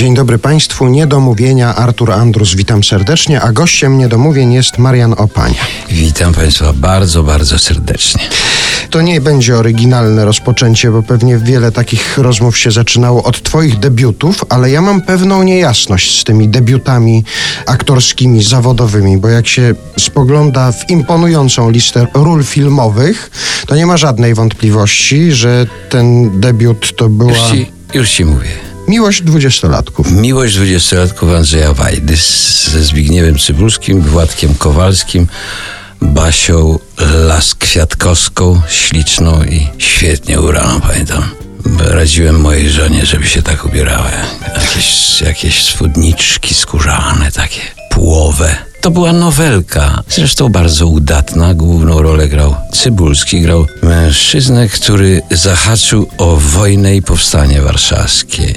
Dzień dobry Państwu. Niedomówienia Artur Andrus, witam serdecznie, a gościem niedomówień jest Marian Opania. Witam Państwa bardzo, bardzo serdecznie. To nie będzie oryginalne rozpoczęcie, bo pewnie wiele takich rozmów się zaczynało od Twoich debiutów, ale ja mam pewną niejasność z tymi debiutami aktorskimi, zawodowymi, bo jak się spogląda w imponującą listę ról filmowych, to nie ma żadnej wątpliwości, że ten debiut to była Już ci, już ci mówię. Miłość dwudziestolatków. Miłość dwudziestolatków Andrzeja Wajdy ze Zbigniewem Cybulskim, Władkiem Kowalskim, Basią Las-Kwiatkowską, śliczną i świetnie ubraną, pamiętam. Radziłem mojej żonie, żeby się tak ubierała. Jakieś, jakieś spódniczki skórzane, takie płowe. To była nowelka, zresztą bardzo udatna. Główną rolę grał Cybulski, grał mężczyznę, który zahaczył o wojnę i powstanie warszawskie.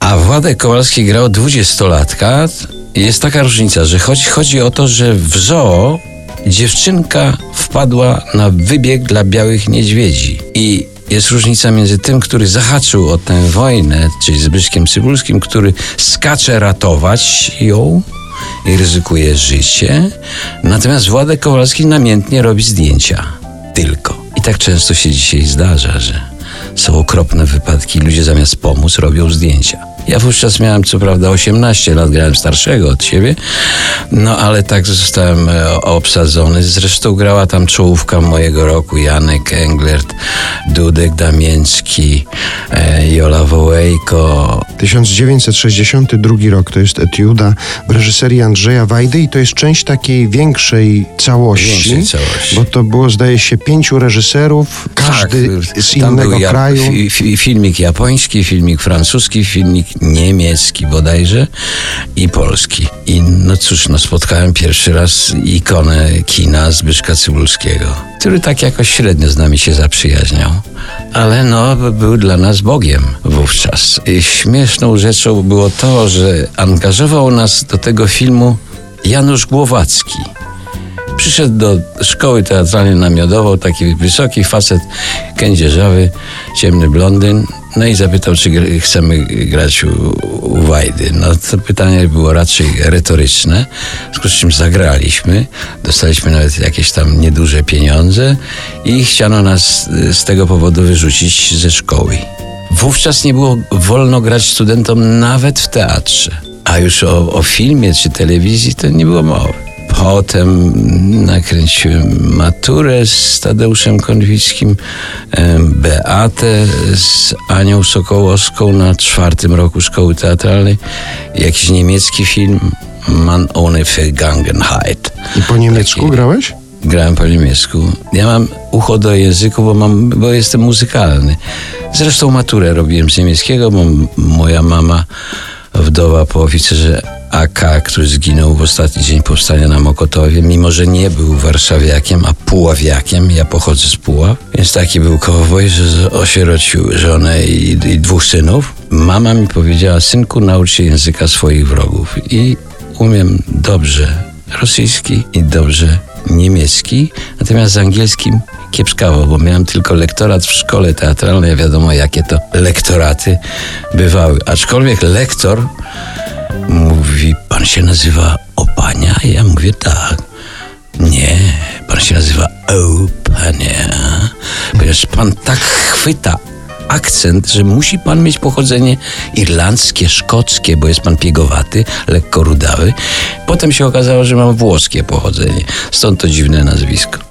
A Władek Kowalski grał dwudziestolatka. Jest taka różnica, że chodzi, chodzi o to, że w zoo dziewczynka wpadła na wybieg dla białych niedźwiedzi. I jest różnica między tym, który zahaczył o tę wojnę, czyli Zbyszkiem Cybulskim, który skacze ratować ją i ryzykuje życie, natomiast Władek Kowalski namiętnie robi zdjęcia. Tylko. I tak często się dzisiaj zdarza, że są okropne wypadki, ludzie zamiast pomóc robią zdjęcia. Ja wówczas miałem co prawda 18 lat, grałem starszego od siebie, no ale tak zostałem e, obsadzony. Zresztą grała tam czołówka mojego roku, Janek Englert, Dudek Damięcki, e, Jola Wołejko, 1962 rok to jest etiuda w reżyserii Andrzeja Wajdy i to jest część takiej większej całości. Większej całości. Bo to było, zdaje się, pięciu reżyserów, każdy Tak, z innego ja- kraju. fi- fi- filmik japoński, filmik francuski, filmik niemiecki bodajże i polski. I no cóż, no spotkałem pierwszy raz ikonę kina Zbyszka Cybulskiego, który tak jakoś średnio z nami się zaprzyjaźniał. Ale no, był dla nas Bogiem wówczas. I śmieszną rzeczą było to, że angażował nas do tego filmu Janusz Głowacki. Przyszedł do szkoły teatralnej na Miodowo, taki wysoki facet, kędzierzawy, ciemny blondyn. No i zapytał, czy chcemy grać u, u Wajdy. No to pytanie było raczej retoryczne, w związku z czym zagraliśmy. Dostaliśmy nawet jakieś tam nieduże pieniądze i chciano nas y, z tego powodu wyrzucić ze szkoły. Wówczas nie było wolno grać studentom nawet w teatrze. A już o, o filmie czy telewizji to nie było mowy. Potem nakręciłem maturę z Tadeuszem Konwickim, Beatę z Anią Sokołowską na czwartym roku szkoły teatralnej, jakiś niemiecki film Man ohne Vergangenheit. I po niemiecku Taki- grałeś? Grałem po niemiecku. Ja mam ucho do języku, bo, mam, bo jestem muzykalny. Zresztą maturę robiłem z niemieckiego, bo moja mama, wdowa po oficerze AK, który zginął w ostatni dzień powstania na Mokotowie, mimo że nie był warszawiakiem, a puławiakiem, ja pochodzę z Puław, więc taki był kowboj, że osierocił żonę i, i dwóch synów. Mama mi powiedziała, synku, naucz się języka swoich wrogów. I umiem dobrze rosyjski i dobrze niemiecki, natomiast z angielskim kiepskawo, bo miałem tylko lektorat w szkole teatralnej, wiadomo jakie to lektoraty bywały. Aczkolwiek lektor mówi, pan się nazywa Opania? Ja mówię tak. Nie, pan się nazywa Opania, ponieważ pan tak chwyta akcent, że musi pan mieć pochodzenie irlandzkie, szkockie, bo jest pan piegowaty, lekko rudawy. Potem się okazało, że mam włoskie pochodzenie. Stąd to dziwne nazwisko.